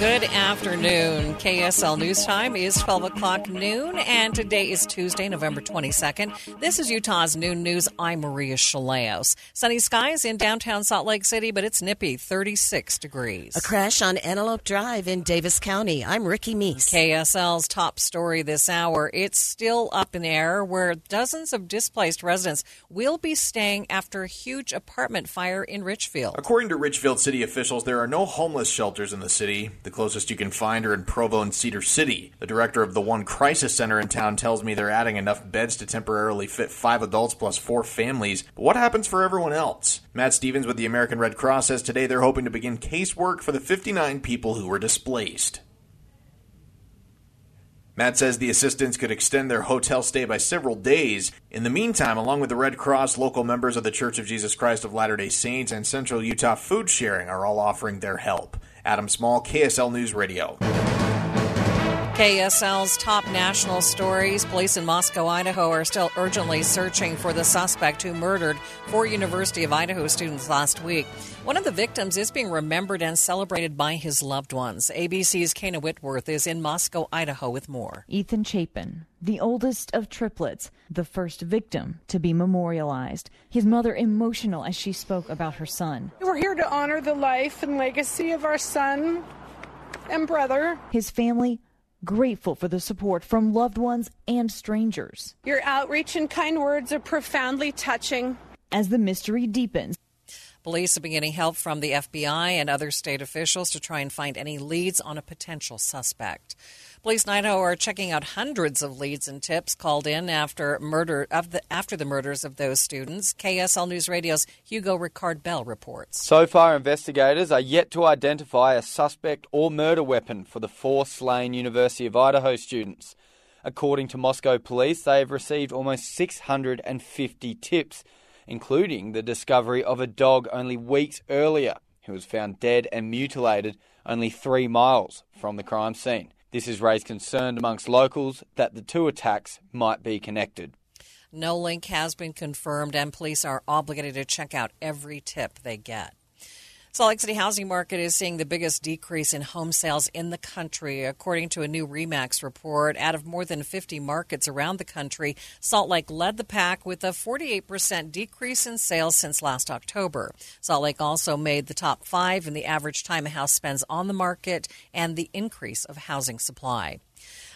Good afternoon. KSL News Time is 12 o'clock noon, and today is Tuesday, November 22nd. This is Utah's Noon News. I'm Maria Shilaos. Sunny skies in downtown Salt Lake City, but it's nippy, 36 degrees. A crash on Antelope Drive in Davis County. I'm Ricky Meese. KSL's top story this hour. It's still up in the air where dozens of displaced residents will be staying after a huge apartment fire in Richfield. According to Richfield city officials, there are no homeless shelters in the city. The closest you can find are in Provo and Cedar City. The director of the one crisis center in town tells me they're adding enough beds to temporarily fit five adults plus four families. But what happens for everyone else? Matt Stevens with the American Red Cross says today they're hoping to begin casework for the 59 people who were displaced. Matt says the assistance could extend their hotel stay by several days. In the meantime, along with the Red Cross, local members of the Church of Jesus Christ of Latter day Saints and Central Utah Food Sharing are all offering their help. Adam Small, KSL News Radio. KSL's top national stories. Police in Moscow, Idaho are still urgently searching for the suspect who murdered four University of Idaho students last week. One of the victims is being remembered and celebrated by his loved ones. ABC's Kayna Whitworth is in Moscow, Idaho with more. Ethan Chapin, the oldest of triplets, the first victim to be memorialized. His mother emotional as she spoke about her son. We're here to honor the life and legacy of our son and brother. His family grateful for the support from loved ones and strangers. Your outreach and kind words are profoundly touching. As the mystery deepens, Police are beginning help from the FBI and other state officials to try and find any leads on a potential suspect. Police in Idaho are checking out hundreds of leads and tips called in after murder of the, after the murders of those students. KSL News Radio's Hugo Ricard Bell reports. So far, investigators are yet to identify a suspect or murder weapon for the four slain University of Idaho students. According to Moscow police, they have received almost 650 tips, including the discovery of a dog only weeks earlier who was found dead and mutilated only three miles from the crime scene. This has raised concern amongst locals that the two attacks might be connected. No link has been confirmed, and police are obligated to check out every tip they get. Salt Lake City housing market is seeing the biggest decrease in home sales in the country, according to a new REMAX report. Out of more than 50 markets around the country, Salt Lake led the pack with a 48% decrease in sales since last October. Salt Lake also made the top five in the average time a house spends on the market and the increase of housing supply.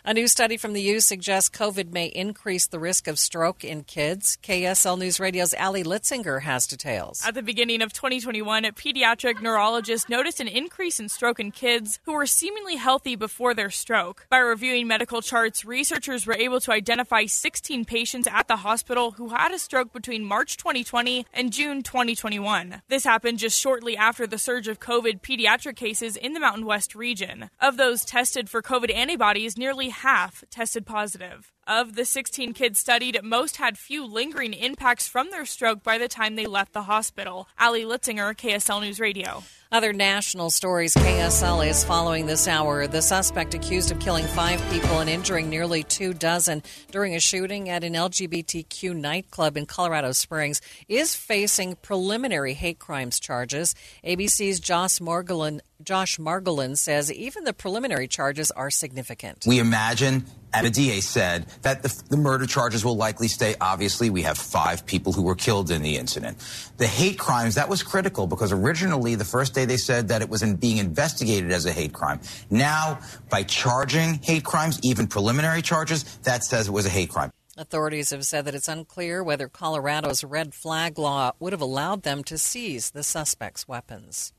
A new study from the U suggests COVID may increase the risk of stroke in kids. KSL News Radio's Ali Litzinger has details. At the beginning of 2021, a pediatric neurologist noticed an increase in stroke in kids who were seemingly healthy before their stroke. By reviewing medical charts, researchers were able to identify 16 patients at the hospital who had a stroke between March 2020 and June 2021. This happened just shortly after the surge of COVID pediatric cases in the Mountain West region. Of those tested for COVID antibodies, nearly half tested positive. Of the 16 kids studied, most had few lingering impacts from their stroke by the time they left the hospital. Ali Litzinger, KSL News Radio. Other national stories KSL is following this hour. The suspect accused of killing five people and injuring nearly two dozen during a shooting at an LGBTQ nightclub in Colorado Springs is facing preliminary hate crimes charges. ABC's Josh Margolin, Josh Margolin says even the preliminary charges are significant. We imagine And a DA said that the, the, murder charges will likely stay. Obviously, we have five people who were killed in the incident. The hate crimes, that was critical because originally, the first day they said that it was in being investigated as a hate crime. Now, by charging hate crimes, even preliminary charges, that says it was a hate crime. Authorities have said that it's unclear whether Colorado's red flag law would have allowed them to seize the suspect's weapons.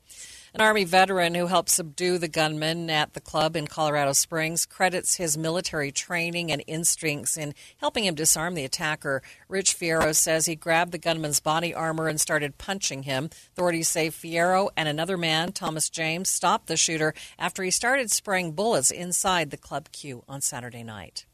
An Army veteran who helped subdue the gunman at the club in Colorado Springs credits his military training and instincts in helping him disarm the attacker. Rich Fierro says he grabbed the gunman's body armor and started punching him. Authorities say Fierro and another man, Thomas James, stopped the shooter after he started spraying bullets inside the club Q on Saturday night.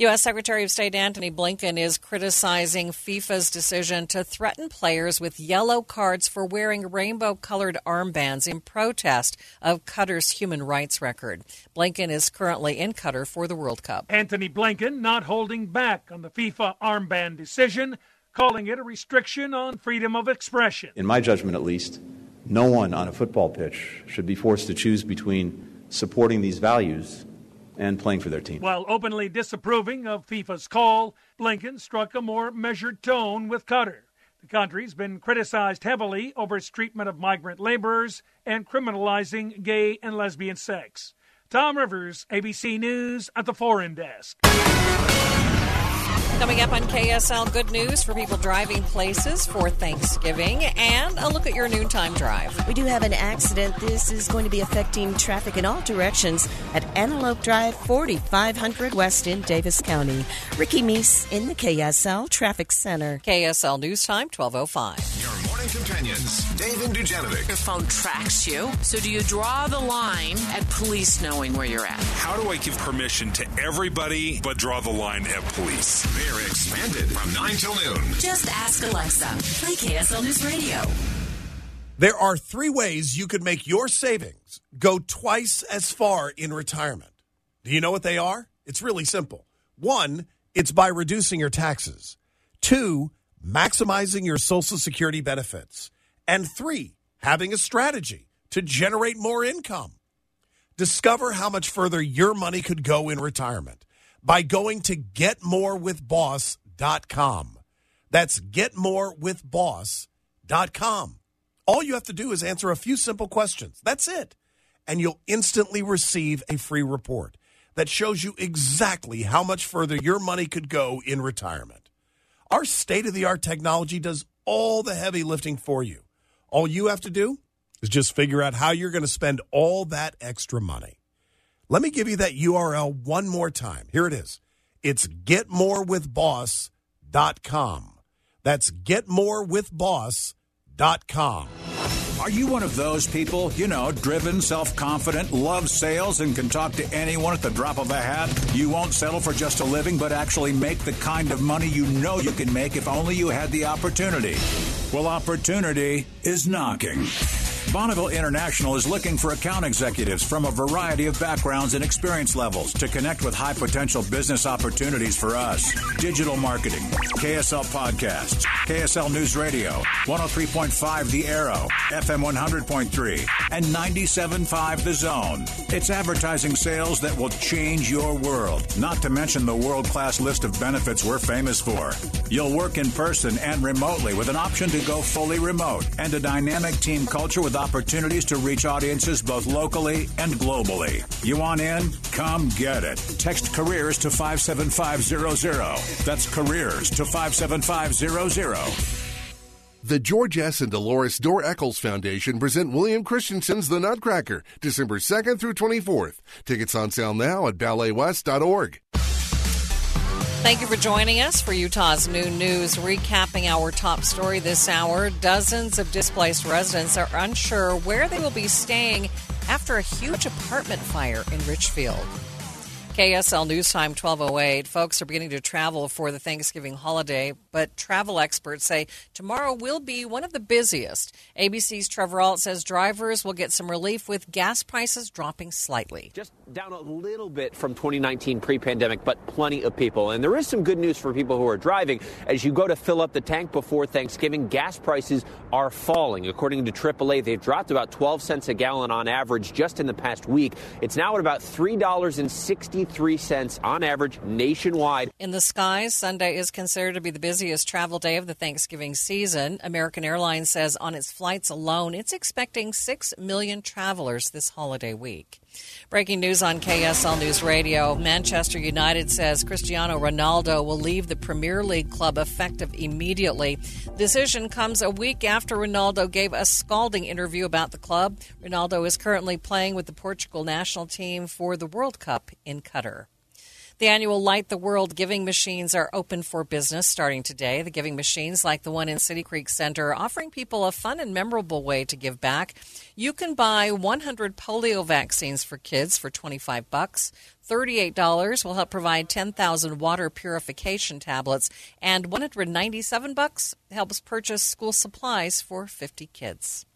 U.S. Secretary of State Antony Blinken is criticizing FIFA's decision to threaten players with yellow cards for wearing rainbow colored armbands in protest of Qatar's human rights record. Blinken is currently in Qatar for the World Cup. Antony Blinken not holding back on the FIFA armband decision, calling it a restriction on freedom of expression. In my judgment, at least, no one on a football pitch should be forced to choose between supporting these values and playing for their team. While openly disapproving of FIFA's call, Blinken struck a more measured tone with Qatar. The country's been criticized heavily over its treatment of migrant laborers and criminalizing gay and lesbian sex. Tom Rivers, ABC News at the Foreign Desk. Coming up on KSL, good news for people driving places for Thanksgiving and a look at your noontime drive. We do have an accident. This is going to be affecting traffic in all directions at Antelope Drive, 4500 West in Davis County. Ricky Meese in the KSL Traffic Center. KSL News Time, 1205. Your morning companions, Dave and Dujanovic. Your phone tracks you. So do you draw the line at police knowing where you're at? How do I give permission to everybody but draw the line at police? They're expanded from 9 till noon. Just ask Alexa. Play KSL News Radio. There are three ways you could make your savings go twice as far in retirement. Do you know what they are? It's really simple. One, it's by reducing your taxes. Two, maximizing your Social Security benefits. And three, having a strategy to generate more income. Discover how much further your money could go in retirement by going to getmorewithboss.com. That's getmorewithboss.com. All you have to do is answer a few simple questions. That's it. And you'll instantly receive a free report that shows you exactly how much further your money could go in retirement. Our state of the art technology does all the heavy lifting for you. All you have to do is just figure out how you're going to spend all that extra money. Let me give you that URL one more time. Here it is. It's getmorewithboss.com. That's getmorewithboss.com. Are you one of those people, you know, driven, self confident, loves sales, and can talk to anyone at the drop of a hat? You won't settle for just a living, but actually make the kind of money you know you can make if only you had the opportunity. Well, opportunity is knocking. Bonneville International is looking for account executives from a variety of backgrounds and experience levels to connect with high potential business opportunities for us. Digital marketing, KSL podcasts, KSL News Radio, 103.5 The Arrow, FM 100.3, and 97.5 The Zone. It's advertising sales that will change your world, not to mention the world class list of benefits we're famous for. You'll work in person and remotely with an option to go fully remote and a dynamic team culture with opportunities to reach audiences both locally and globally. You want in? Come get it. Text careers to 57500. That's careers to 57500. The George S. and Dolores Dorr Eccles Foundation present William Christensen's The Nutcracker, December 2nd through 24th. Tickets on sale now at balletwest.org. Thank you for joining us for Utah's new News. Recapping our top story this hour dozens of displaced residents are unsure where they will be staying after a huge apartment fire in Richfield. KSL News Time 1208. Folks are beginning to travel for the Thanksgiving holiday. But travel experts say tomorrow will be one of the busiest. ABC's Trevor Ault says drivers will get some relief with gas prices dropping slightly. Just down a little bit from 2019 pre pandemic, but plenty of people. And there is some good news for people who are driving. As you go to fill up the tank before Thanksgiving, gas prices are falling. According to AAA, they've dropped about 12 cents a gallon on average just in the past week. It's now at about $3.63 on average nationwide. In the skies, Sunday is considered to be the busiest travel day of the Thanksgiving season. American Airlines says on its flights alone, it's expecting 6 million travelers this holiday week. Breaking news on KSL News Radio. Manchester United says Cristiano Ronaldo will leave the Premier League club effective immediately. Decision comes a week after Ronaldo gave a scalding interview about the club. Ronaldo is currently playing with the Portugal national team for the World Cup in Qatar. The annual Light the World giving machines are open for business starting today. The giving machines, like the one in City Creek Center, are offering people a fun and memorable way to give back. You can buy 100 polio vaccines for kids for 25 bucks. $38 will help provide 10,000 water purification tablets and 197 bucks helps purchase school supplies for 50 kids.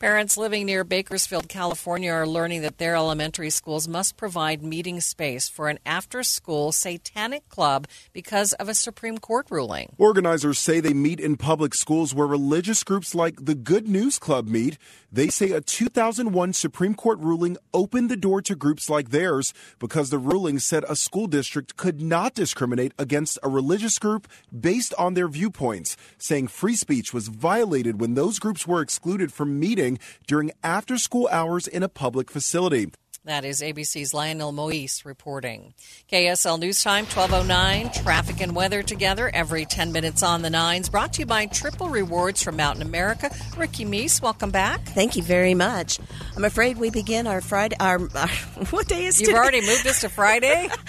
Parents living near Bakersfield, California are learning that their elementary schools must provide meeting space for an after school satanic club because of a Supreme Court ruling. Organizers say they meet in public schools where religious groups like the Good News Club meet. They say a 2001 Supreme Court ruling opened the door to groups like theirs because the ruling said a school district could not discriminate against a religious group based on their viewpoints, saying free speech was violated when those groups were excluded from meeting during after school hours in a public facility. That is ABC's Lionel Moise reporting. KSL News Time, 1209. Traffic and weather together every 10 minutes on the nines. Brought to you by Triple Rewards from Mountain America. Ricky Meese, welcome back. Thank you very much. I'm afraid we begin our Friday. Our, our what day is it? You've today? already moved this to Friday?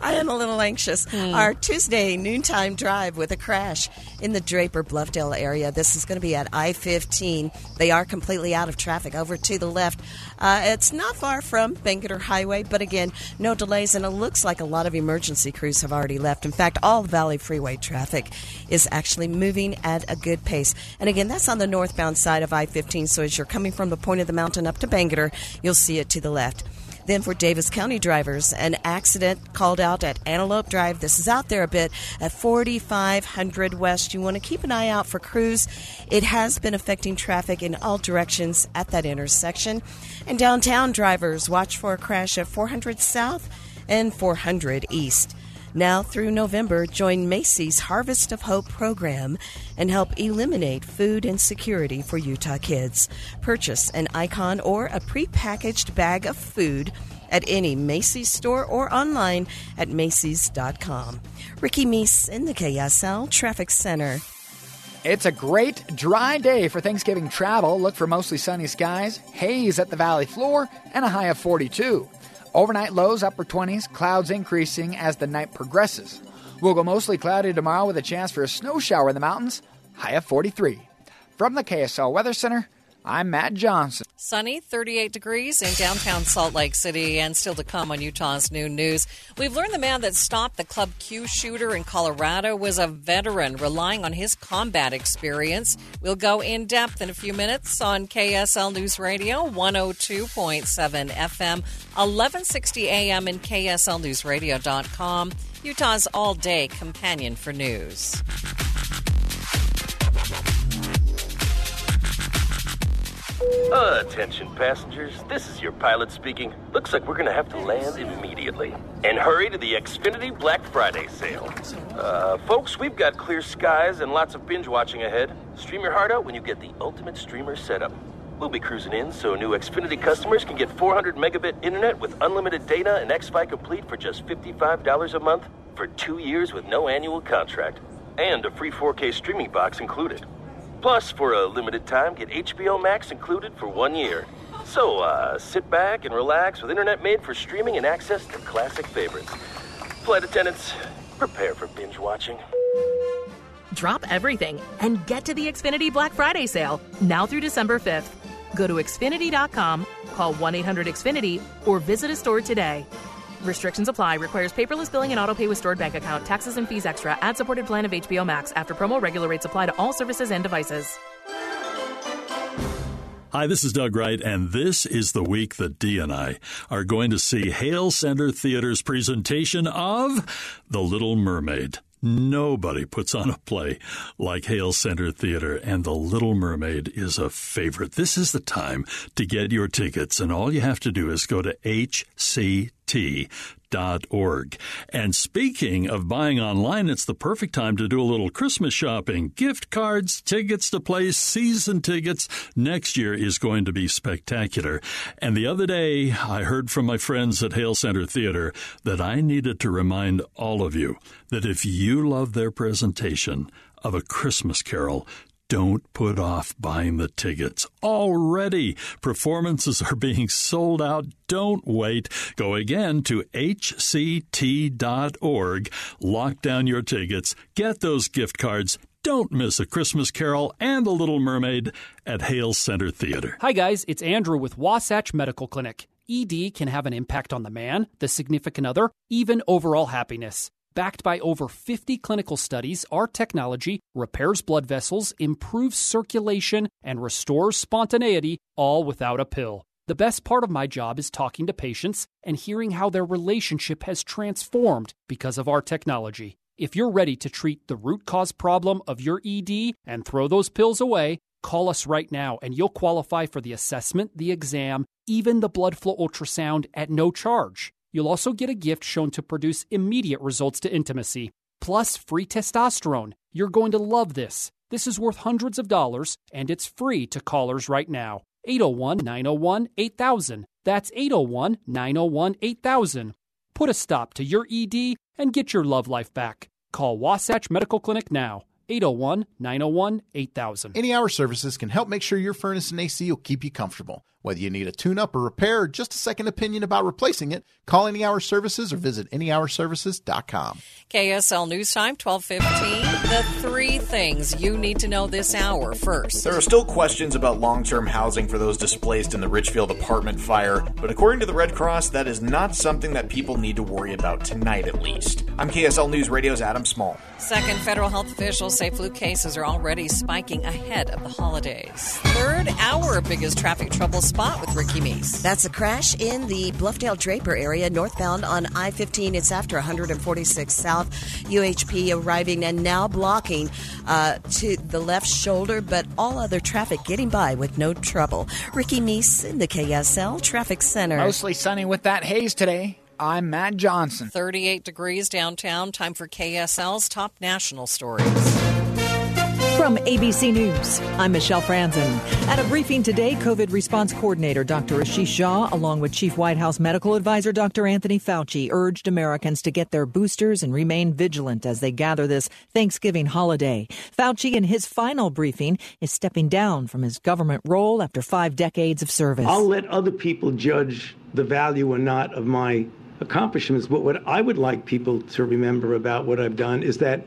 I am a little anxious. Hmm. Our Tuesday noontime drive with a crash in the Draper Bluffdale area. This is going to be at I 15. They are completely out of traffic over to the left. Uh, it's not far from Bangerter Highway, but again, no delays, and it looks like a lot of emergency crews have already left. In fact, all Valley Freeway traffic is actually moving at a good pace. And again, that's on the northbound side of I 15, so as you're coming from the point of the mountain up to Bangerter, you'll see it to the left. Then for Davis County drivers, an accident called out at Antelope Drive. This is out there a bit at 4500 West. You want to keep an eye out for crews. It has been affecting traffic in all directions at that intersection. And downtown drivers, watch for a crash at 400 South and 400 East. Now through November, join Macy's Harvest of Hope program and help eliminate food insecurity for Utah kids. Purchase an icon or a prepackaged bag of food at any Macy's store or online at Macy's.com. Ricky Meese in the KSL Traffic Center. It's a great dry day for Thanksgiving travel. Look for mostly sunny skies, haze at the valley floor, and a high of 42. Overnight lows upper 20s, clouds increasing as the night progresses. We'll go mostly cloudy tomorrow with a chance for a snow shower in the mountains, high of 43. From the KSL Weather Center, I'm Matt Johnson. Sunny, 38 degrees in downtown Salt Lake City, and still to come on Utah's Noon News. We've learned the man that stopped the Club Q shooter in Colorado was a veteran relying on his combat experience. We'll go in depth in a few minutes on KSL News Radio, 102.7 FM, 1160 AM, and KSLNewsRadio.com, Utah's all day companion for news. Attention passengers, this is your pilot speaking. Looks like we're gonna have to land immediately. And hurry to the Xfinity Black Friday sale. Uh, folks, we've got clear skies and lots of binge watching ahead. Stream your heart out when you get the ultimate streamer setup. We'll be cruising in so new Xfinity customers can get 400 megabit internet with unlimited data and Xfi Complete for just $55 a month for two years with no annual contract. And a free 4K streaming box included. Plus, for a limited time, get HBO Max included for one year. So, uh, sit back and relax with internet made for streaming and access to classic favorites. Flight attendants, prepare for binge watching. Drop everything and get to the Xfinity Black Friday sale now through December 5th. Go to Xfinity.com, call 1 800 Xfinity, or visit a store today. Restrictions apply. Requires paperless billing and auto pay with stored bank account. Taxes and fees extra. Ad supported plan of HBO Max. After promo, regular rates apply to all services and devices. Hi, this is Doug Wright, and this is the week that Dee and I are going to see Hale Center Theater's presentation of The Little Mermaid. Nobody puts on a play like Hale Center Theater, and The Little Mermaid is a favorite. This is the time to get your tickets, and all you have to do is go to HCT org. And speaking of buying online, it's the perfect time to do a little Christmas shopping. Gift cards, tickets to play, season tickets. Next year is going to be spectacular. And the other day, I heard from my friends at Hale Center Theater that I needed to remind all of you that if you love their presentation of A Christmas Carol, don't put off buying the tickets. Already, performances are being sold out. Don't wait. Go again to hct.org. Lock down your tickets. Get those gift cards. Don't miss A Christmas Carol and The Little Mermaid at Hale Center Theater. Hi, guys. It's Andrew with Wasatch Medical Clinic. ED can have an impact on the man, the significant other, even overall happiness. Backed by over 50 clinical studies, our technology repairs blood vessels, improves circulation, and restores spontaneity, all without a pill. The best part of my job is talking to patients and hearing how their relationship has transformed because of our technology. If you're ready to treat the root cause problem of your ED and throw those pills away, call us right now and you'll qualify for the assessment, the exam, even the blood flow ultrasound at no charge. You'll also get a gift shown to produce immediate results to intimacy, plus free testosterone. You're going to love this. This is worth hundreds of dollars, and it's free to callers right now. 801 901 8000. That's 801 901 8000. Put a stop to your ED and get your love life back. Call Wasatch Medical Clinic now. 801 901 8000. Any Hour Services can help make sure your furnace and AC will keep you comfortable. Whether you need a tune up or repair or just a second opinion about replacing it, call Any Hour Services or visit anyhourservices.com. KSL News Time, 1215. The three things you need to know this hour first. There are still questions about long term housing for those displaced in the Richfield apartment fire, but according to the Red Cross, that is not something that people need to worry about tonight at least. I'm KSL News Radio's Adam Small. Second, federal health officials say flu cases are already spiking ahead of the holidays. Third, our biggest traffic trouble spot with Ricky Meese. That's a crash in the Bluffdale Draper area, northbound on I 15. It's after 146 South. UHP arriving and now blocking uh, to the left shoulder, but all other traffic getting by with no trouble. Ricky Meese in the KSL Traffic Center. Mostly sunny with that haze today. I'm Matt Johnson. 38 degrees downtown. Time for KSL's top national stories. From ABC News, I'm Michelle Franzen. At a briefing today, COVID response coordinator Dr. Ashish Jha, along with Chief White House medical advisor Dr. Anthony Fauci, urged Americans to get their boosters and remain vigilant as they gather this Thanksgiving holiday. Fauci, in his final briefing, is stepping down from his government role after five decades of service. I'll let other people judge the value or not of my accomplishments, but what I would like people to remember about what I've done is that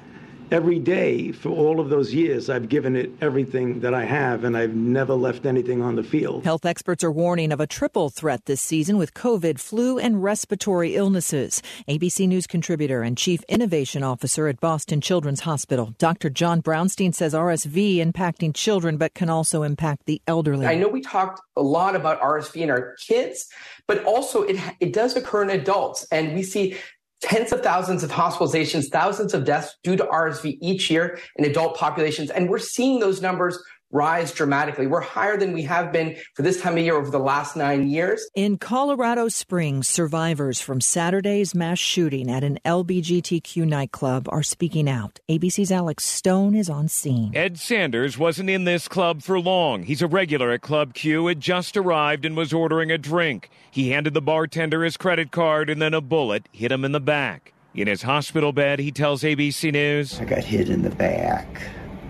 every day for all of those years, I've given it everything that I have, and I've never left anything on the field. Health experts are warning of a triple threat this season with COVID, flu, and respiratory illnesses. ABC News contributor and Chief Innovation Officer at Boston Children's Hospital, Dr. John Brownstein says RSV impacting children, but can also impact the elderly. I know we talked a lot about RSV in our kids, but also it, it does occur in adults. And we see tens of thousands of hospitalizations, thousands of deaths due to RSV each year in adult populations. And we're seeing those numbers rise dramatically. We're higher than we have been for this time of year over the last nine years. In Colorado Springs, survivors from Saturday's mass shooting at an LBGTQ nightclub are speaking out. ABC's Alex Stone is on scene. Ed Sanders wasn't in this club for long. He's a regular at Club Q, had just arrived and was ordering a drink. He handed the bartender his credit card and then a bullet hit him in the back. In his hospital bed, he tells ABC News I got hit in the back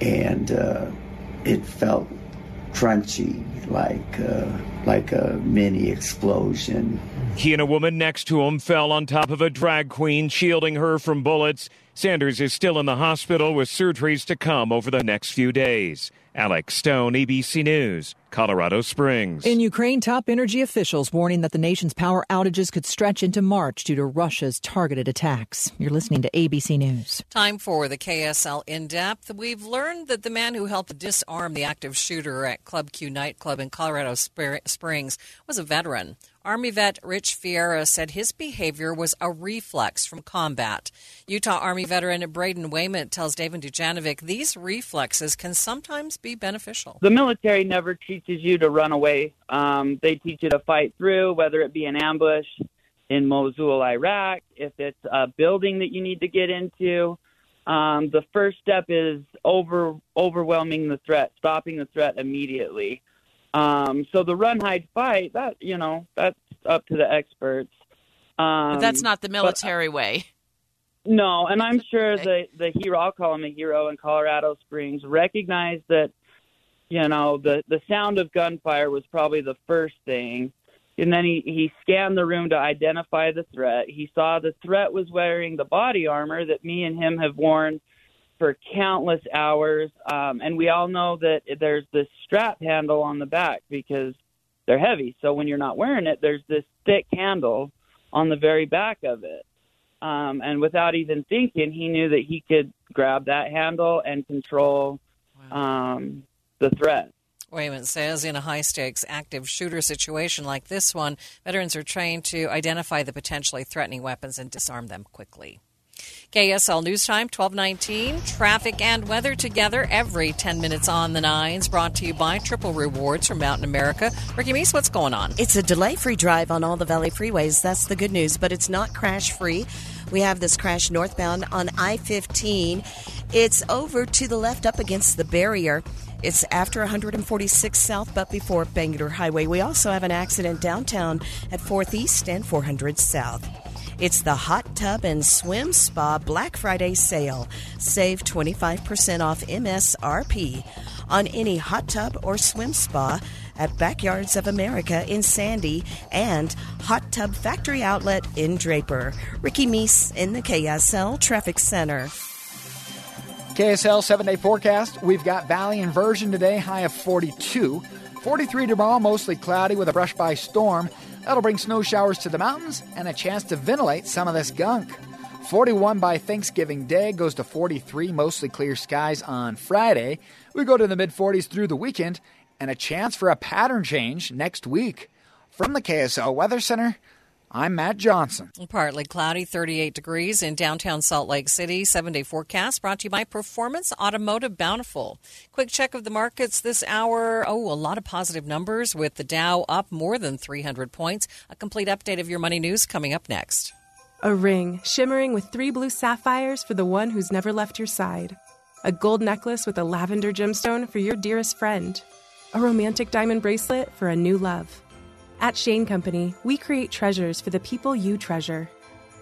and uh, it felt crunchy, like uh, like a mini explosion. He and a woman next to him fell on top of a drag queen, shielding her from bullets. Sanders is still in the hospital with surgeries to come over the next few days. Alex Stone, ABC News, Colorado Springs. In Ukraine, top energy officials warning that the nation's power outages could stretch into March due to Russia's targeted attacks. You're listening to ABC News. Time for the KSL in depth. We've learned that the man who helped disarm the active shooter at Club Q nightclub in Colorado Springs was a veteran. Army vet Rich Fierro said his behavior was a reflex from combat. Utah Army veteran Braden Wayment tells David Dujanovic these reflexes can sometimes be beneficial. The military never teaches you to run away. Um, they teach you to fight through, whether it be an ambush in Mosul, Iraq, if it's a building that you need to get into. Um, the first step is over overwhelming the threat, stopping the threat immediately. Um, so the run, hide, fight, that you know, that's up to the experts. Um, but that's not the military but, way. No, and I'm sure the the hero, I'll call him a hero in Colorado Springs, recognized that, you know, the the sound of gunfire was probably the first thing, and then he he scanned the room to identify the threat. He saw the threat was wearing the body armor that me and him have worn for countless hours. Um, and we all know that there's this strap handle on the back because they're heavy. So when you're not wearing it, there's this thick handle on the very back of it. Um, and without even thinking, he knew that he could grab that handle and control um, the threat. Wayment says in a high stakes active shooter situation like this one, veterans are trained to identify the potentially threatening weapons and disarm them quickly. KSL News Time, 1219. Traffic and weather together every 10 minutes on the nines. Brought to you by Triple Rewards from Mountain America. Ricky Meese, what's going on? It's a delay free drive on all the Valley freeways. That's the good news, but it's not crash free. We have this crash northbound on I 15. It's over to the left up against the barrier. It's after 146 South, but before Bangerter Highway. We also have an accident downtown at 4th East and 400 South. It's the Hot Tub and Swim Spa Black Friday sale. Save 25% off MSRP on any hot tub or swim spa at Backyards of America in Sandy and Hot Tub Factory Outlet in Draper. Ricky Meese in the KSL Traffic Center. KSL seven day forecast. We've got valley inversion today, high of 42. 43 tomorrow, mostly cloudy with a brush by storm. That'll bring snow showers to the mountains and a chance to ventilate some of this gunk. 41 by Thanksgiving Day goes to 43, mostly clear skies on Friday. We go to the mid 40s through the weekend and a chance for a pattern change next week. From the KSL Weather Center, I'm Matt Johnson. Partly cloudy, 38 degrees in downtown Salt Lake City. Seven day forecast brought to you by Performance Automotive Bountiful. Quick check of the markets this hour. Oh, a lot of positive numbers with the Dow up more than 300 points. A complete update of your money news coming up next. A ring shimmering with three blue sapphires for the one who's never left your side. A gold necklace with a lavender gemstone for your dearest friend. A romantic diamond bracelet for a new love. At Shane Company, we create treasures for the people you treasure.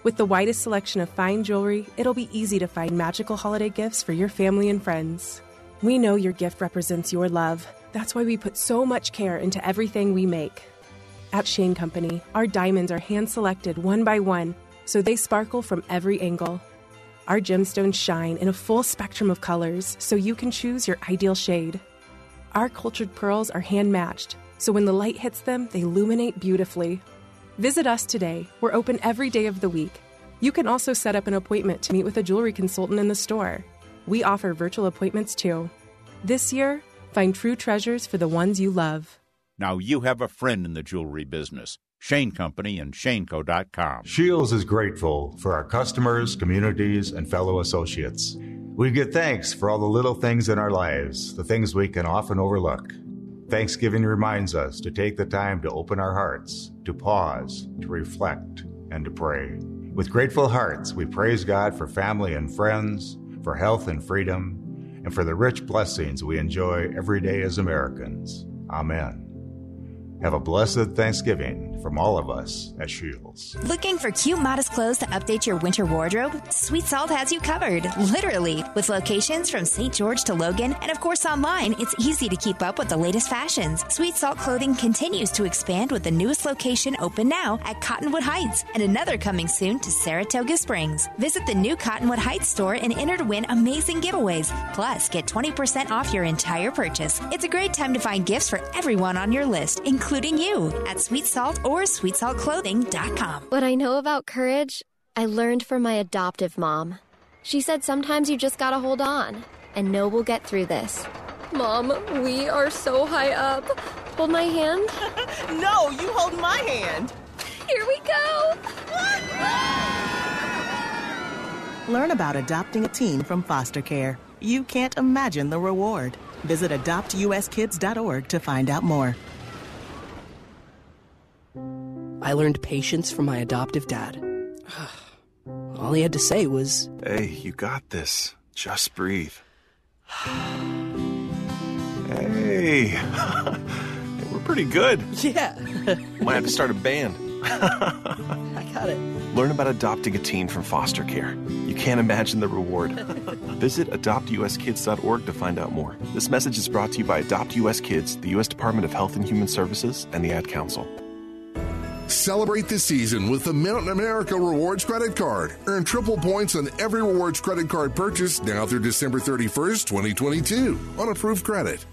With the widest selection of fine jewelry, it'll be easy to find magical holiday gifts for your family and friends. We know your gift represents your love. That's why we put so much care into everything we make. At Shane Company, our diamonds are hand selected one by one, so they sparkle from every angle. Our gemstones shine in a full spectrum of colors, so you can choose your ideal shade. Our cultured pearls are hand matched, so when the light hits them, they illuminate beautifully. Visit us today. We're open every day of the week. You can also set up an appointment to meet with a jewelry consultant in the store. We offer virtual appointments too. This year, find true treasures for the ones you love. Now you have a friend in the jewelry business. Shane Company and ShaneCo.com. Shields is grateful for our customers, communities, and fellow associates. We give thanks for all the little things in our lives, the things we can often overlook. Thanksgiving reminds us to take the time to open our hearts, to pause, to reflect, and to pray. With grateful hearts, we praise God for family and friends, for health and freedom, and for the rich blessings we enjoy every day as Americans. Amen. Have a blessed Thanksgiving from all of us at Shields. Looking for cute, modest clothes to update your winter wardrobe? Sweet Salt has you covered, literally. With locations from St. George to Logan, and of course online, it's easy to keep up with the latest fashions. Sweet Salt Clothing continues to expand with the newest location open now at Cottonwood Heights and another coming soon to Saratoga Springs. Visit the new Cottonwood Heights store and enter to win amazing giveaways. Plus, get 20% off your entire purchase. It's a great time to find gifts for everyone on your list, including you, at Sweet Salt or SweetSaltClothing.com. What I know about courage, I learned from my adoptive mom. She said sometimes you just gotta hold on and know we'll get through this. Mom, we are so high up. Hold my hand. no, you hold my hand. Here we go. Learn about adopting a teen from foster care. You can't imagine the reward. Visit adoptuskids.org to find out more. I learned patience from my adoptive dad. All he had to say was, Hey, you got this. Just breathe. Hey, we're pretty good. Yeah. Might have to start a band. I got it. Learn about adopting a teen from foster care. You can't imagine the reward. Visit adoptuskids.org to find out more. This message is brought to you by Adopt US Kids, the U.S. Department of Health and Human Services, and the Ad Council. Celebrate the season with the Mountain America Rewards Credit Card. Earn triple points on every rewards credit card purchase now through December 31st, 2022 on approved credit.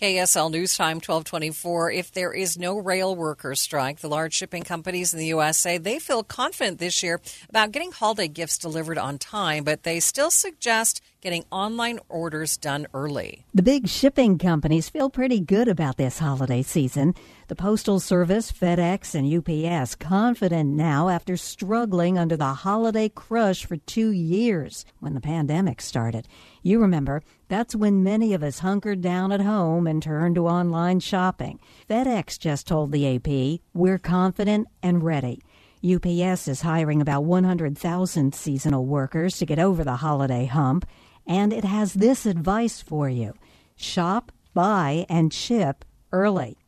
KSL News Time 1224. If there is no rail workers strike, the large shipping companies in the U.S. say they feel confident this year about getting holiday gifts delivered on time, but they still suggest getting online orders done early. The big shipping companies feel pretty good about this holiday season. The Postal Service, FedEx, and UPS confident now after struggling under the holiday crush for two years when the pandemic started. You remember, that's when many of us hunkered down at home and turned to online shopping. FedEx just told the AP, we're confident and ready. UPS is hiring about 100,000 seasonal workers to get over the holiday hump, and it has this advice for you shop, buy, and ship early.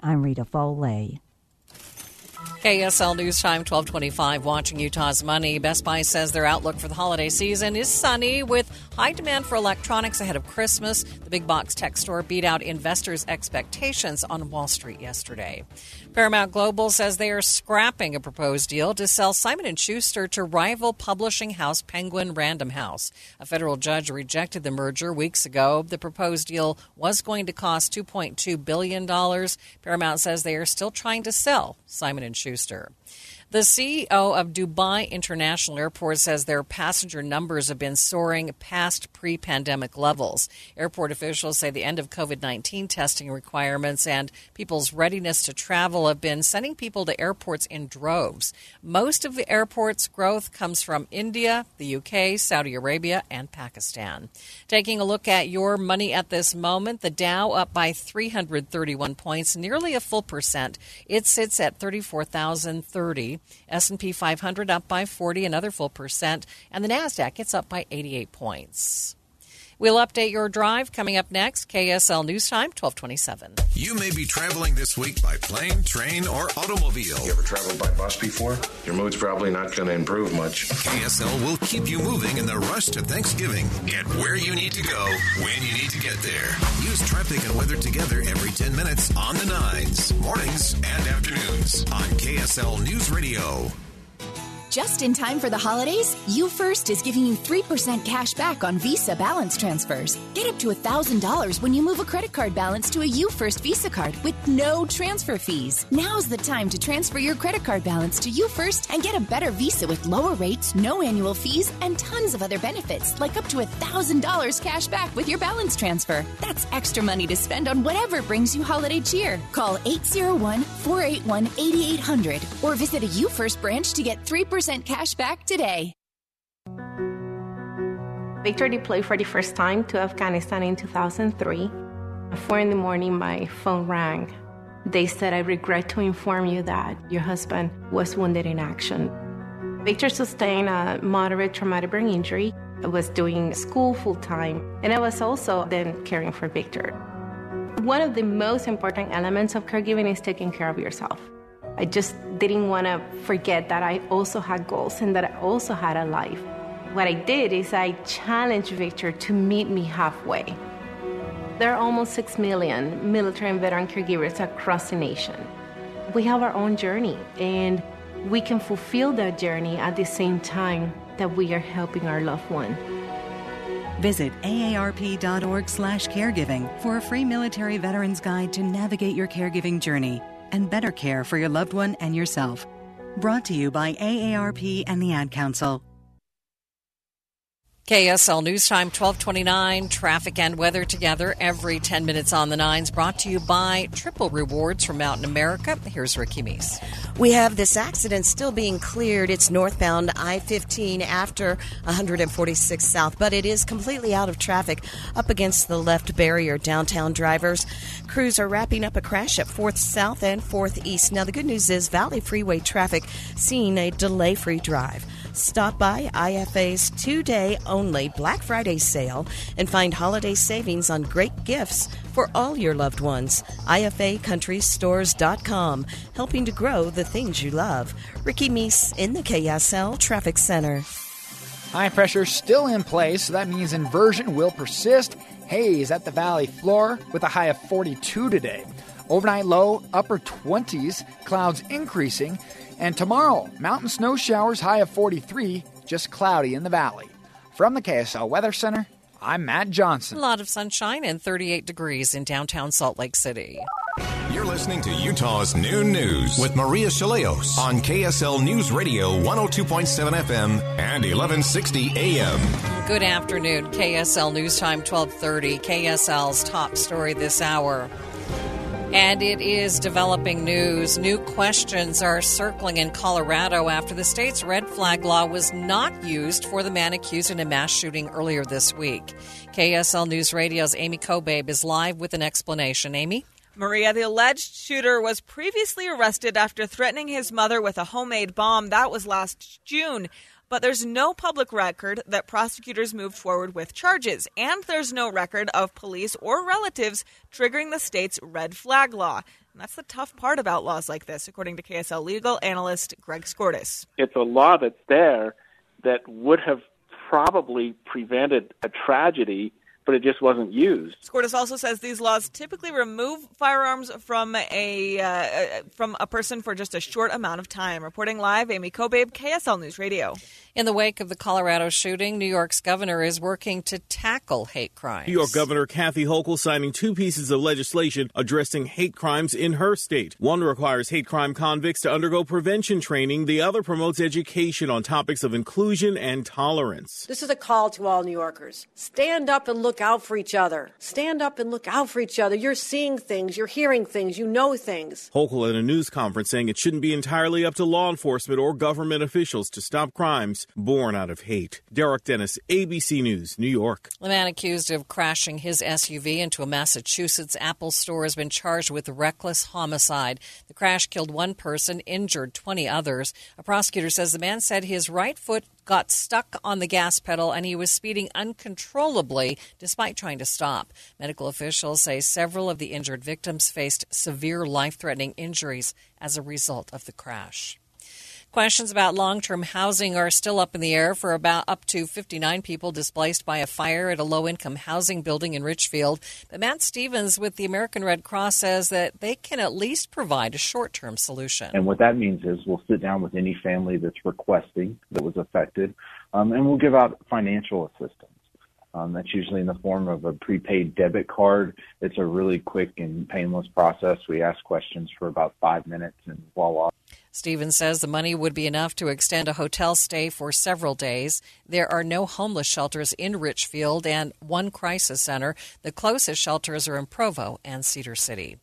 I'm Rita Foley. KSL News Time 1225 watching Utah's money. Best Buy says their outlook for the holiday season is sunny with high demand for electronics ahead of Christmas. The big box tech store beat out investors' expectations on Wall Street yesterday. Paramount Global says they are scrapping a proposed deal to sell Simon & Schuster to rival publishing house Penguin Random House. A federal judge rejected the merger weeks ago. The proposed deal was going to cost $2.2 billion. Paramount says they are still trying to sell Simon & Schuster. The CEO of Dubai International Airport says their passenger numbers have been soaring past pre pandemic levels. Airport officials say the end of COVID 19 testing requirements and people's readiness to travel have been sending people to airports in droves. Most of the airport's growth comes from India, the UK, Saudi Arabia, and Pakistan. Taking a look at your money at this moment, the Dow up by 331 points, nearly a full percent. It sits at 34,030. S&P 500 up by 40, another full percent, and the Nasdaq gets up by 88 points. We'll update your drive coming up next. KSL News Time, 1227. You may be traveling this week by plane, train, or automobile. You ever traveled by bus before? Your mood's probably not going to improve much. KSL will keep you moving in the rush to Thanksgiving. Get where you need to go, when you need to get there. Use traffic and weather together every 10 minutes on the nines, mornings, and afternoons on KSL News Radio. Just in time for the holidays, You First is giving you 3% cash back on Visa balance transfers. Get up to $1,000 when you move a credit card balance to a You First Visa card with no transfer fees. Now's the time to transfer your credit card balance to You First and get a better Visa with lower rates, no annual fees, and tons of other benefits like up to $1,000 cash back with your balance transfer. That's extra money to spend on whatever brings you holiday cheer. Call 801 481 8800 or visit a You First branch to get 3% cash back today. Victor deployed for the first time to Afghanistan in 2003. At 4 in the morning, my phone rang. They said, I regret to inform you that your husband was wounded in action. Victor sustained a moderate traumatic brain injury. I was doing school full time, and I was also then caring for Victor. One of the most important elements of caregiving is taking care of yourself. I just didn't want to forget that I also had goals and that I also had a life. What I did is I challenged Victor to meet me halfway. There are almost 6 million military and veteran caregivers across the nation. We have our own journey, and we can fulfill that journey at the same time that we are helping our loved one. Visit aarp.org/caregiving for a free military veterans guide to navigate your caregiving journey and better care for your loved one and yourself. Brought to you by AARP and the Ad Council. KSL News Time 1229, traffic and weather together every 10 minutes on the nines, brought to you by Triple Rewards from Mountain America. Here's Ricky Meese. We have this accident still being cleared. It's northbound I 15 after 146 South, but it is completely out of traffic up against the left barrier. Downtown drivers, crews are wrapping up a crash at 4th South and 4th East. Now, the good news is Valley Freeway traffic seeing a delay free drive. Stop by IFA's two day only Black Friday sale and find holiday savings on great gifts for all your loved ones. IFACountrystores.com, helping to grow the things you love. Ricky Meese in the KSL Traffic Center. High pressure still in place, so that means inversion will persist. Haze at the valley floor with a high of 42 today. Overnight low, upper 20s, clouds increasing. And tomorrow, mountain snow showers, high of 43, just cloudy in the valley. From the KSL Weather Center, I'm Matt Johnson. A lot of sunshine and 38 degrees in downtown Salt Lake City. You're listening to Utah's Noon News with Maria Shilaos on KSL News Radio 102.7 FM and 1160 AM. Good afternoon. KSL News Time 1230. KSL's top story this hour. And it is developing news. New questions are circling in Colorado after the state's red flag law was not used for the man accused in a mass shooting earlier this week. KSL News Radio's Amy Kobabe is live with an explanation. Amy? Maria, the alleged shooter was previously arrested after threatening his mother with a homemade bomb. That was last June. But there's no public record that prosecutors moved forward with charges, and there's no record of police or relatives triggering the state's red flag law. And that's the tough part about laws like this, according to KSL legal analyst Greg Skordas. It's a law that's there that would have probably prevented a tragedy but it just wasn't used. Skordas also says these laws typically remove firearms from a uh, from a person for just a short amount of time. Reporting live, Amy Kobabe, KSL News Radio. In the wake of the Colorado shooting, New York's governor is working to tackle hate crimes. New York Governor Kathy Hochul signing two pieces of legislation addressing hate crimes in her state. One requires hate crime convicts to undergo prevention training. The other promotes education on topics of inclusion and tolerance. This is a call to all New Yorkers. Stand up and look out for each other. Stand up and look out for each other. You're seeing things, you're hearing things, you know things. Hochul at a news conference saying it shouldn't be entirely up to law enforcement or government officials to stop crimes born out of hate. Derek Dennis, ABC News, New York. The man accused of crashing his SUV into a Massachusetts Apple store has been charged with reckless homicide. The crash killed one person, injured 20 others. A prosecutor says the man said his right foot got stuck on the gas pedal and he was speeding uncontrollably despite trying to stop. Medical officials say several of the injured victims faced severe life threatening injuries as a result of the crash. Questions about long term housing are still up in the air for about up to 59 people displaced by a fire at a low income housing building in Richfield. But Matt Stevens with the American Red Cross says that they can at least provide a short term solution. And what that means is we'll sit down with any family that's requesting that was affected, um, and we'll give out financial assistance. Um, that's usually in the form of a prepaid debit card. It's a really quick and painless process. We ask questions for about five minutes and voila. Stevens says the money would be enough to extend a hotel stay for several days. There are no homeless shelters in Richfield and one crisis center. The closest shelters are in Provo and Cedar City.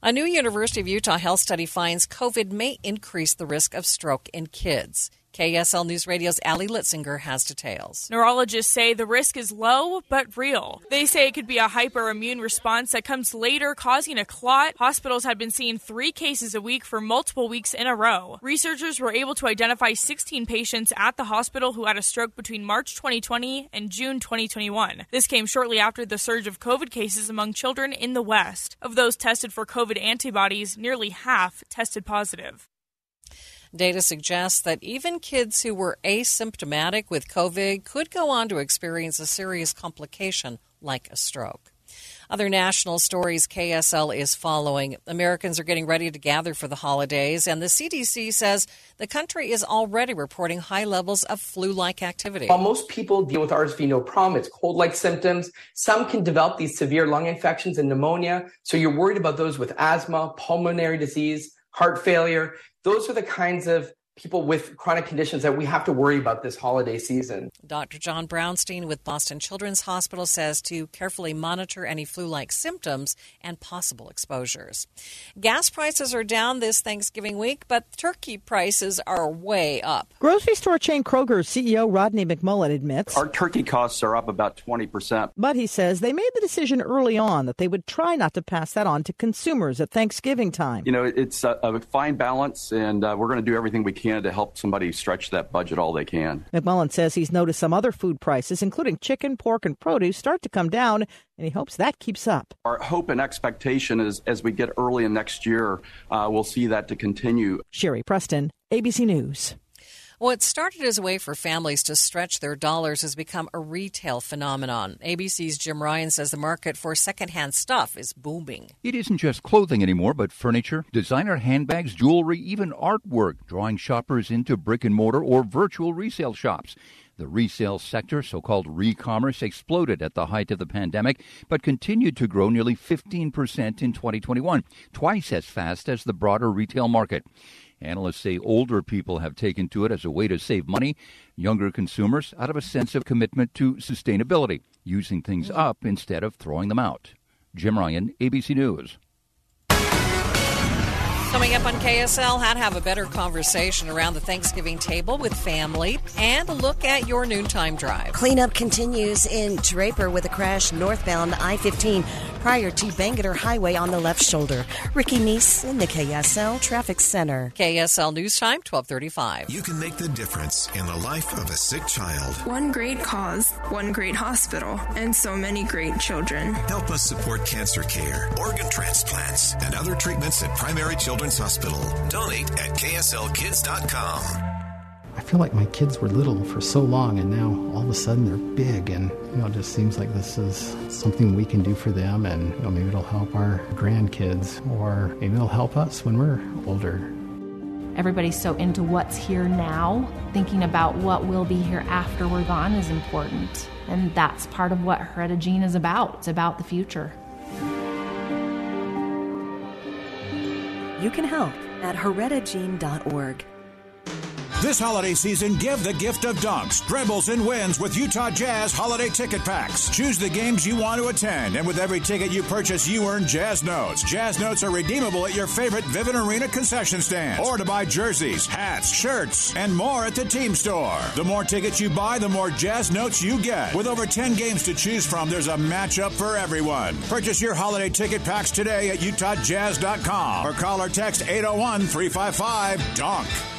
A new University of Utah health study finds COVID may increase the risk of stroke in kids. KSL News Radio's Ali Litzinger has details. Neurologists say the risk is low but real. They say it could be a hyperimmune response that comes later, causing a clot. Hospitals have been seeing three cases a week for multiple weeks in a row. Researchers were able to identify 16 patients at the hospital who had a stroke between March 2020 and June 2021. This came shortly after the surge of COVID cases among children in the West. Of those tested for COVID antibodies, nearly half tested positive. Data suggests that even kids who were asymptomatic with COVID could go on to experience a serious complication like a stroke. Other national stories KSL is following. Americans are getting ready to gather for the holidays, and the CDC says the country is already reporting high levels of flu like activity. While most people deal with RSV no problem, it's cold like symptoms. Some can develop these severe lung infections and pneumonia. So you're worried about those with asthma, pulmonary disease, heart failure. Those are the kinds of people with chronic conditions that we have to worry about this holiday season. Dr. John Brownstein with Boston Children's Hospital says to carefully monitor any flu like symptoms and possible exposures. Gas prices are down this Thanksgiving week, but turkey prices are way up. Grocery store chain Kroger's CEO Rodney McMullen admits our turkey costs are up about 20%. But he says they made the decision early on that they would try not to pass that on to consumers at Thanksgiving time. You know, it's a, a fine balance, and uh, we're going to do everything we can can to help somebody stretch that budget all they can. McMullen says he's noticed some other food prices, including chicken, pork, and produce, start to come down, and he hopes that keeps up. Our hope and expectation is as we get early in next year, uh, we'll see that to continue. Sherry Preston, ABC News. What started as a way for families to stretch their dollars has become a retail phenomenon. ABC's Jim Ryan says the market for secondhand stuff is booming. It isn't just clothing anymore, but furniture, designer handbags, jewelry, even artwork, drawing shoppers into brick and mortar or virtual resale shops. The resale sector, so called re commerce, exploded at the height of the pandemic, but continued to grow nearly 15% in 2021, twice as fast as the broader retail market. Analysts say older people have taken to it as a way to save money, younger consumers out of a sense of commitment to sustainability, using things mm-hmm. up instead of throwing them out. Jim Ryan, ABC News. Coming up on KSL, how to have a better conversation around the Thanksgiving table with family and a look at your noontime drive. Cleanup continues in Draper with a crash northbound I 15 prior to Bangerter Highway on the left shoulder. Ricky Meese in the KSL Traffic Center. KSL News Time, 1235. You can make the difference in the life of a sick child. One great cause, one great hospital, and so many great children. Help us support cancer care, organ transplants, and other treatments at Primary Children's Hospital. Donate at kslkids.com. I feel like my kids were little for so long and now all of a sudden they're big and you know it just seems like this is something we can do for them and you know maybe it'll help our grandkids or maybe it'll help us when we're older. Everybody's so into what's here now, thinking about what will be here after we're gone is important. And that's part of what HerediGene is about. It's about the future. You can help at heredigene.org. This holiday season, give the gift of dunks, dribbles, and wins with Utah Jazz holiday ticket packs. Choose the games you want to attend, and with every ticket you purchase, you earn Jazz Notes. Jazz Notes are redeemable at your favorite Vivint Arena concession stand, or to buy jerseys, hats, shirts, and more at the team store. The more tickets you buy, the more Jazz Notes you get. With over 10 games to choose from, there's a matchup for everyone. Purchase your holiday ticket packs today at UtahJazz.com or call or text 801 355 DUNK.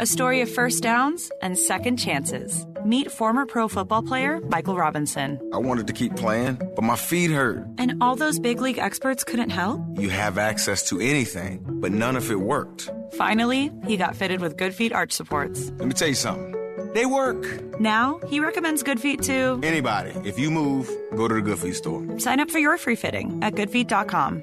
A story of first downs and second chances. Meet former pro football player Michael Robinson. I wanted to keep playing, but my feet hurt. And all those big league experts couldn't help? You have access to anything, but none of it worked. Finally, he got fitted with Good Feet arch supports. Let me tell you something. They work. Now, he recommends Good Feet to anybody. If you move, go to the Good Feet store. Sign up for your free fitting at goodfeet.com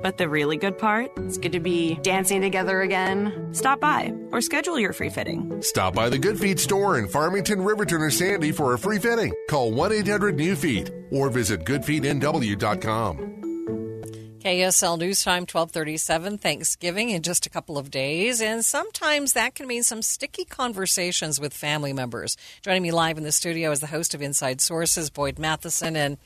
But the really good part? It's good to be dancing together again. Stop by or schedule your free fitting. Stop by the Good Feet store in Farmington, Riverton, or Sandy for a free fitting. Call 1 800 New Feet or visit goodfeetnw.com. KSL News Time 1237, Thanksgiving in just a couple of days. And sometimes that can mean some sticky conversations with family members. Joining me live in the studio is the host of Inside Sources, Boyd Matheson. And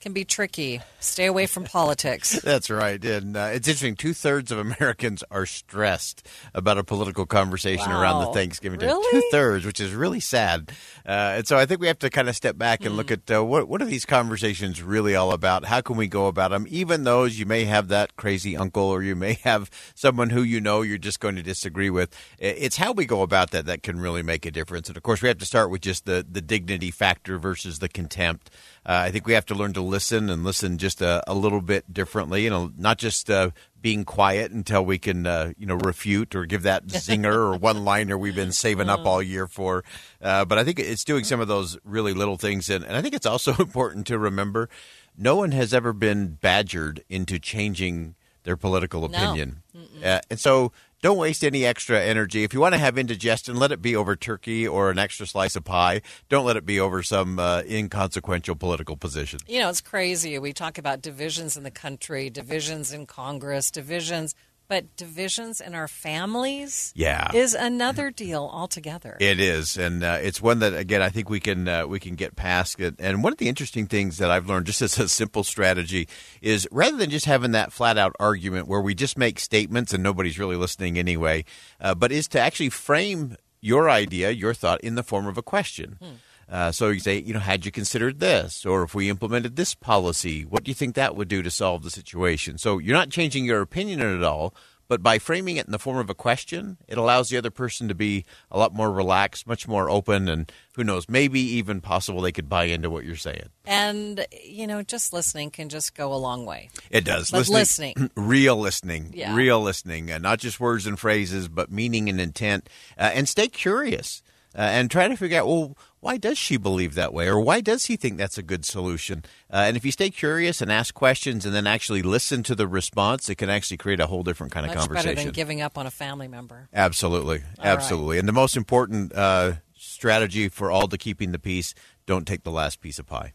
can be tricky. Stay away from politics. That's right. And uh, it's interesting. Two thirds of Americans are stressed about a political conversation wow. around the Thanksgiving day. Really? Two thirds, which is really sad. Uh, and so I think we have to kind of step back and mm. look at uh, what what are these conversations really all about? How can we go about them? Even those you may have that crazy uncle, or you may have someone who you know you're just going to disagree with. It's how we go about that that can really make a difference. And of course, we have to start with just the the dignity factor versus the contempt. Uh, I think we have to learn to listen and listen just a, a little bit differently, you know, not just uh, being quiet until we can, uh, you know, refute or give that zinger or one liner we've been saving up all year for. Uh, but I think it's doing some of those really little things. And, and I think it's also important to remember no one has ever been badgered into changing their political opinion. No. Uh, and so don't waste any extra energy. If you want to have indigestion, let it be over turkey or an extra slice of pie. Don't let it be over some uh, inconsequential political position. You know, it's crazy. We talk about divisions in the country, divisions in Congress, divisions but divisions in our families yeah. is another deal altogether. It is, and uh, it's one that again I think we can uh, we can get past it. And one of the interesting things that I've learned, just as a simple strategy, is rather than just having that flat out argument where we just make statements and nobody's really listening anyway, uh, but is to actually frame your idea, your thought, in the form of a question. Hmm. Uh, so you say, you know, had you considered this? Or if we implemented this policy, what do you think that would do to solve the situation? So you're not changing your opinion at all, but by framing it in the form of a question, it allows the other person to be a lot more relaxed, much more open, and who knows, maybe even possible they could buy into what you're saying. And, you know, just listening can just go a long way. It does. But listening. listening. Real listening. Yeah. Real listening. Uh, not just words and phrases, but meaning and intent. Uh, and stay curious. Uh, and try to figure out, well, why does she believe that way? Or why does he think that's a good solution? Uh, and if you stay curious and ask questions and then actually listen to the response, it can actually create a whole different kind Much of conversation. better than giving up on a family member. Absolutely. All Absolutely. Right. And the most important uh, strategy for all to keeping the peace don't take the last piece of pie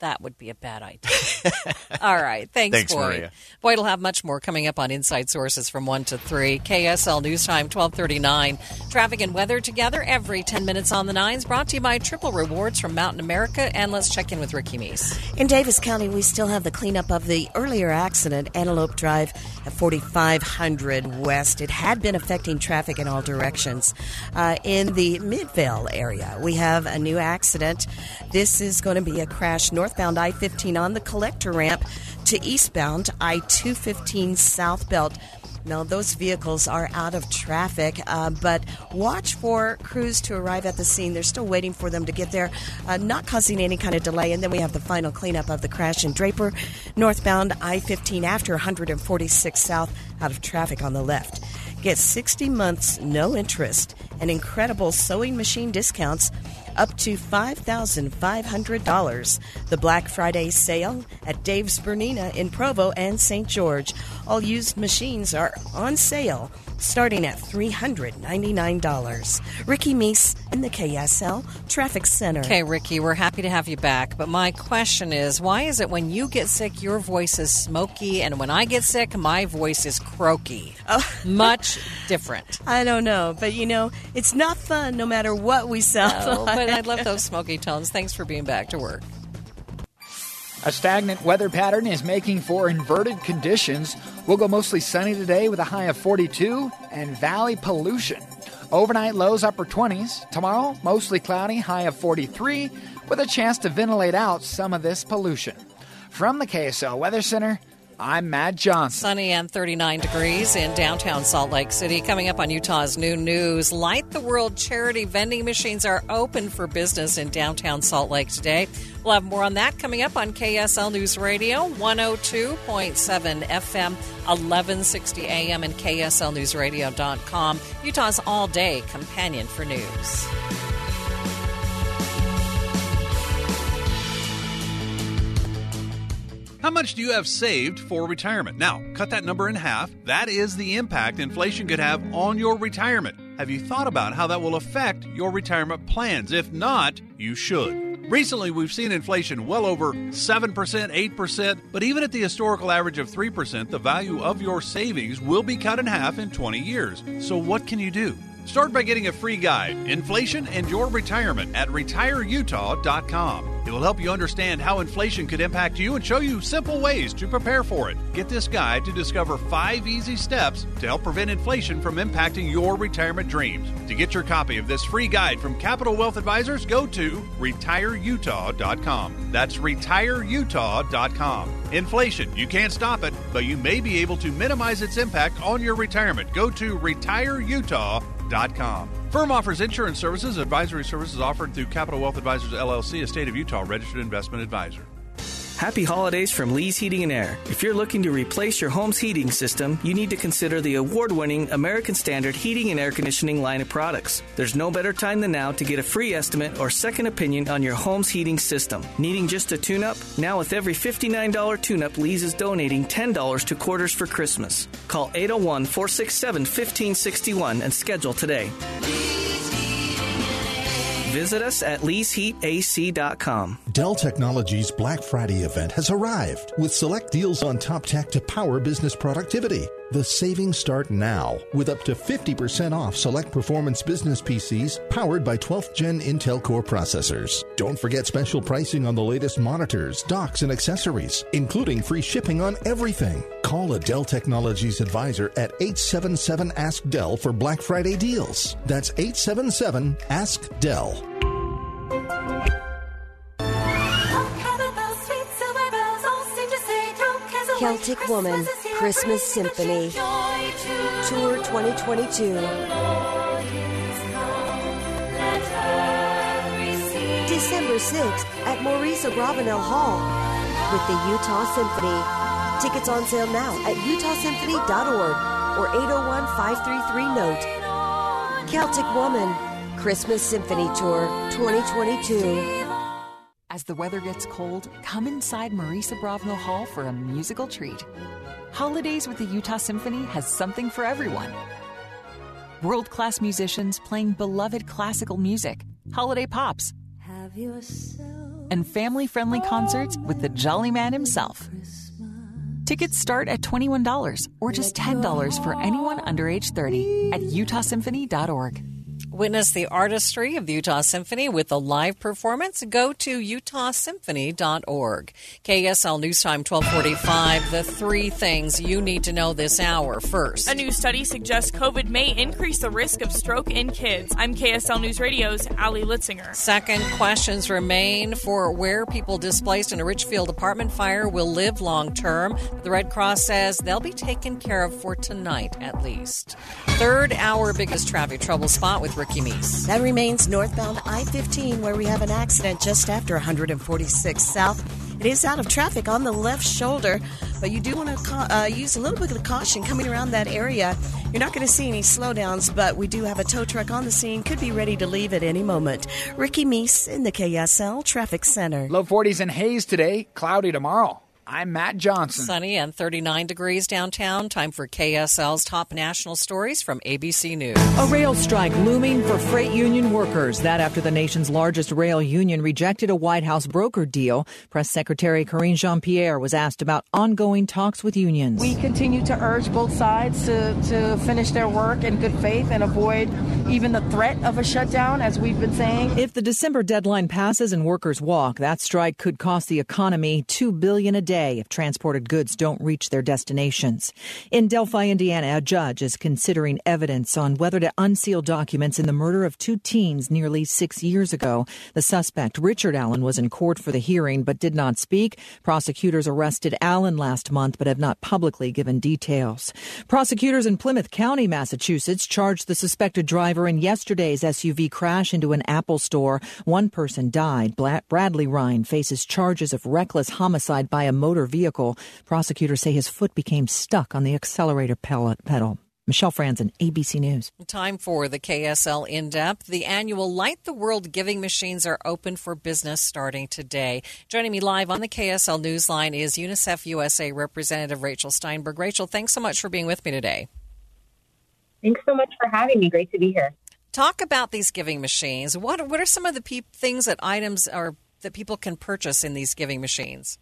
that would be a bad idea. All right. Thanks, Thanks Boyd. Maria. Boyd will have much more coming up on Inside Sources from 1 to 3. KSL News Time 1239. Traffic and weather together every 10 minutes on the nines. Brought to you by Triple Rewards from Mountain America. And let's check in with Ricky Meese. In Davis County, we still have the cleanup of the earlier accident, Antelope Drive at 4500 West. It had been affecting traffic in all directions. Uh, in the Midvale area, we have a new accident. This is going to be a crash north northbound I 15 on the collector ramp to eastbound I 215 south belt. Now, those vehicles are out of traffic, uh, but watch for crews to arrive at the scene. They're still waiting for them to get there, uh, not causing any kind of delay. And then we have the final cleanup of the crash in Draper, northbound I 15 after 146 south, out of traffic on the left. Get 60 months, no interest, and incredible sewing machine discounts up to $5,500. The Black Friday sale at Dave's Bernina in Provo and St. George. All used machines are on sale starting at $399. Ricky Meese in the KSL Traffic Center. Okay, Ricky, we're happy to have you back. But my question is why is it when you get sick, your voice is smoky, and when I get sick, my voice is croaky? Oh. Much different. I don't know. But you know, it's not fun no matter what we sell. no. But I love those smoky tones. Thanks for being back to work. A stagnant weather pattern is making for inverted conditions. We'll go mostly sunny today with a high of 42 and valley pollution. Overnight lows upper 20s. Tomorrow, mostly cloudy, high of 43, with a chance to ventilate out some of this pollution. From the KSL Weather Center, I'm Matt Johnson. Sunny and 39 degrees in downtown Salt Lake City. Coming up on Utah's new news, Light the World charity vending machines are open for business in downtown Salt Lake today. We'll have more on that coming up on KSL News Radio, 102.7 FM, 1160 AM, and KSLNewsRadio.com, Utah's all day companion for news. How much do you have saved for retirement? Now, cut that number in half. That is the impact inflation could have on your retirement. Have you thought about how that will affect your retirement plans? If not, you should. Recently, we've seen inflation well over 7%, 8%, but even at the historical average of 3%, the value of your savings will be cut in half in 20 years. So, what can you do? Start by getting a free guide, Inflation and Your Retirement, at retireutah.com. It will help you understand how inflation could impact you and show you simple ways to prepare for it. Get this guide to discover five easy steps to help prevent inflation from impacting your retirement dreams. To get your copy of this free guide from Capital Wealth Advisors, go to retireutah.com. That's retireutah.com. Inflation, you can't stop it, but you may be able to minimize its impact on your retirement. Go to retireutah.com. Firm offers insurance services, advisory services offered through Capital Wealth Advisors LLC, a state of Utah registered investment advisor. Happy holidays from Lee's Heating and Air. If you're looking to replace your home's heating system, you need to consider the award winning American Standard Heating and Air Conditioning line of products. There's no better time than now to get a free estimate or second opinion on your home's heating system. Needing just a tune up? Now, with every $59 tune up, Lee's is donating $10 to Quarters for Christmas. Call 801 467 1561 and schedule today. Visit us at leaseheatac.com. Dell Technologies Black Friday event has arrived with select deals on top tech to power business productivity. The savings start now with up to 50% off select performance business PCs powered by 12th gen Intel Core processors. Don't forget special pricing on the latest monitors, docks, and accessories, including free shipping on everything. Call a Dell Technologies advisor at 877 Ask Dell for Black Friday deals. That's 877 Ask Dell. Celtic Woman Christmas Symphony Tour 2022. December 6th at Maurice Abravanel Hall with the Utah Symphony. Tickets on sale now at utahsymphony.org or 801 533 Note. Celtic Woman Christmas Symphony Tour 2022. As the weather gets cold, come inside Maurice Abravanel Hall for a musical treat. Holidays with the Utah Symphony has something for everyone. World class musicians playing beloved classical music, holiday pops, and family friendly concerts with the Jolly Man himself. Tickets start at $21 or just $10 for anyone under age 30 at utahsymphony.org. Witness the artistry of the Utah Symphony with a live performance. Go to utahsymphony.org. KSL News Time 1245. The three things you need to know this hour. First, a new study suggests COVID may increase the risk of stroke in kids. I'm KSL News Radio's Ali Litzinger. Second, questions remain for where people displaced in a Richfield apartment fire will live long term. The Red Cross says they'll be taken care of for tonight at least. Third, our biggest traffic trouble spot with Ricky That remains northbound I 15, where we have an accident just after 146 South. It is out of traffic on the left shoulder, but you do want to uh, use a little bit of caution coming around that area. You're not going to see any slowdowns, but we do have a tow truck on the scene, could be ready to leave at any moment. Ricky Meese in the KSL Traffic Center. Low 40s and haze today, cloudy tomorrow. I'm Matt Johnson. Sunny and 39 degrees downtown. Time for KSL's top national stories from ABC News. A rail strike looming for freight union workers. That after the nation's largest rail union rejected a White House broker deal. Press Secretary Karine Jean Pierre was asked about ongoing talks with unions. We continue to urge both sides to, to finish their work in good faith and avoid even the threat of a shutdown, as we've been saying. If the December deadline passes and workers walk, that strike could cost the economy $2 billion a day if transported goods don't reach their destinations. In Delphi, Indiana, a judge is considering evidence on whether to unseal documents in the murder of two teens nearly six years ago. The suspect, Richard Allen, was in court for the hearing but did not speak. Prosecutors arrested Allen last month but have not publicly given details. Prosecutors in Plymouth County, Massachusetts, charged the suspected driver in yesterday's SUV crash into an Apple store. One person died. Bradley Ryan faces charges of reckless homicide by a motor vehicle. Prosecutors say his foot became stuck on the accelerator pedal. Michelle Franzen, ABC News. Time for the KSL In Depth. The annual Light the World giving machines are open for business starting today. Joining me live on the KSL Newsline is UNICEF USA Representative Rachel Steinberg. Rachel, thanks so much for being with me today. Thanks so much for having me. Great to be here. Talk about these giving machines. What what are some of the pe- things that items are that people can purchase in these giving machines?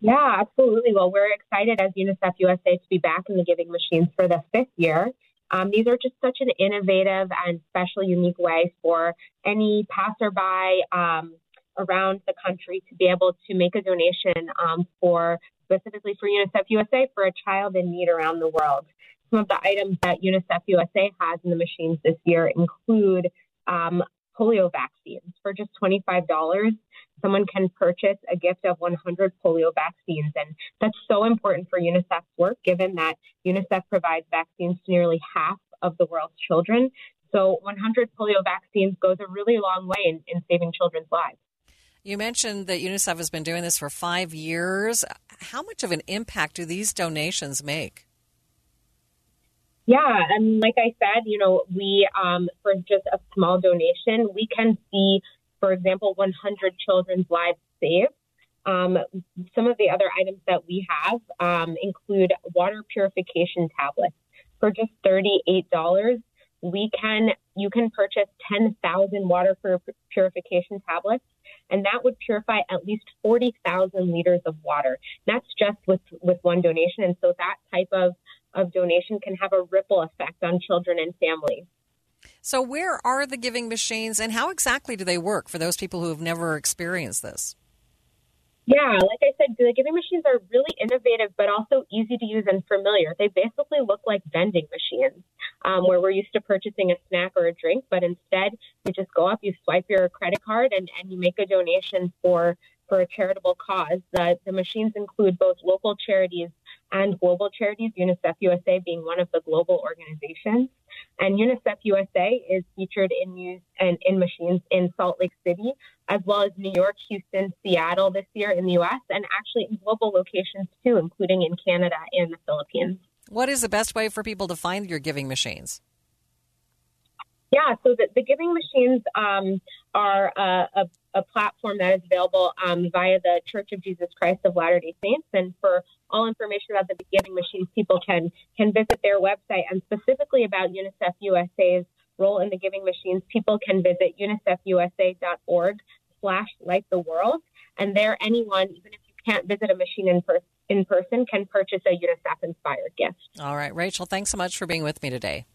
Yeah, absolutely. Well, we're excited as UNICEF USA to be back in the giving machines for the fifth year. Um, these are just such an innovative and special, unique way for any passerby um, around the country to be able to make a donation um, for specifically for UNICEF USA for a child in need around the world. Some of the items that UNICEF USA has in the machines this year include um, polio vaccines for just $25. Someone can purchase a gift of 100 polio vaccines. And that's so important for UNICEF's work, given that UNICEF provides vaccines to nearly half of the world's children. So 100 polio vaccines goes a really long way in, in saving children's lives. You mentioned that UNICEF has been doing this for five years. How much of an impact do these donations make? Yeah, and like I said, you know, we um, for just a small donation, we can see, for example, 100 children's lives saved. Um, some of the other items that we have um, include water purification tablets. For just $38, we can you can purchase 10,000 water purification tablets, and that would purify at least 40,000 liters of water. That's just with with one donation, and so that type of of donation can have a ripple effect on children and families. So, where are the giving machines, and how exactly do they work for those people who have never experienced this? Yeah, like I said, the giving machines are really innovative, but also easy to use and familiar. They basically look like vending machines, um, where we're used to purchasing a snack or a drink, but instead you just go up, you swipe your credit card, and, and you make a donation for for a charitable cause. The, the machines include both local charities and global charities, UNICEF USA being one of the global organizations. And UNICEF USA is featured in news and in machines in Salt Lake City, as well as New York, Houston, Seattle this year in the US, and actually in global locations too, including in Canada and the Philippines. What is the best way for people to find your giving machines? Yeah, so the, the giving machines um, are a, a, a, platform that is available um, via the Church of Jesus Christ of Latter Day Saints, and for all information about the giving machines, people can can visit their website, and specifically about UNICEF USA's role in the giving machines, people can visit unicefusa.org slash light the world, and there anyone, even if you can't visit a machine in person, in person can purchase a UNICEF inspired gift. All right, Rachel, thanks so much for being with me today.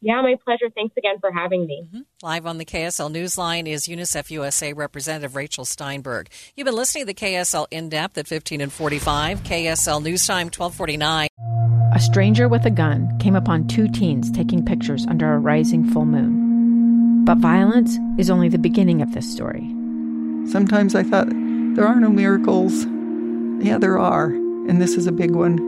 Yeah, my pleasure. Thanks again for having me. Mm-hmm. Live on the KSL Newsline is UNICEF USA Representative Rachel Steinberg. You've been listening to the KSL In Depth at 15 and 45, KSL News Time 1249. A stranger with a gun came upon two teens taking pictures under a rising full moon. But violence is only the beginning of this story. Sometimes I thought, there are no miracles. Yeah, there are, and this is a big one.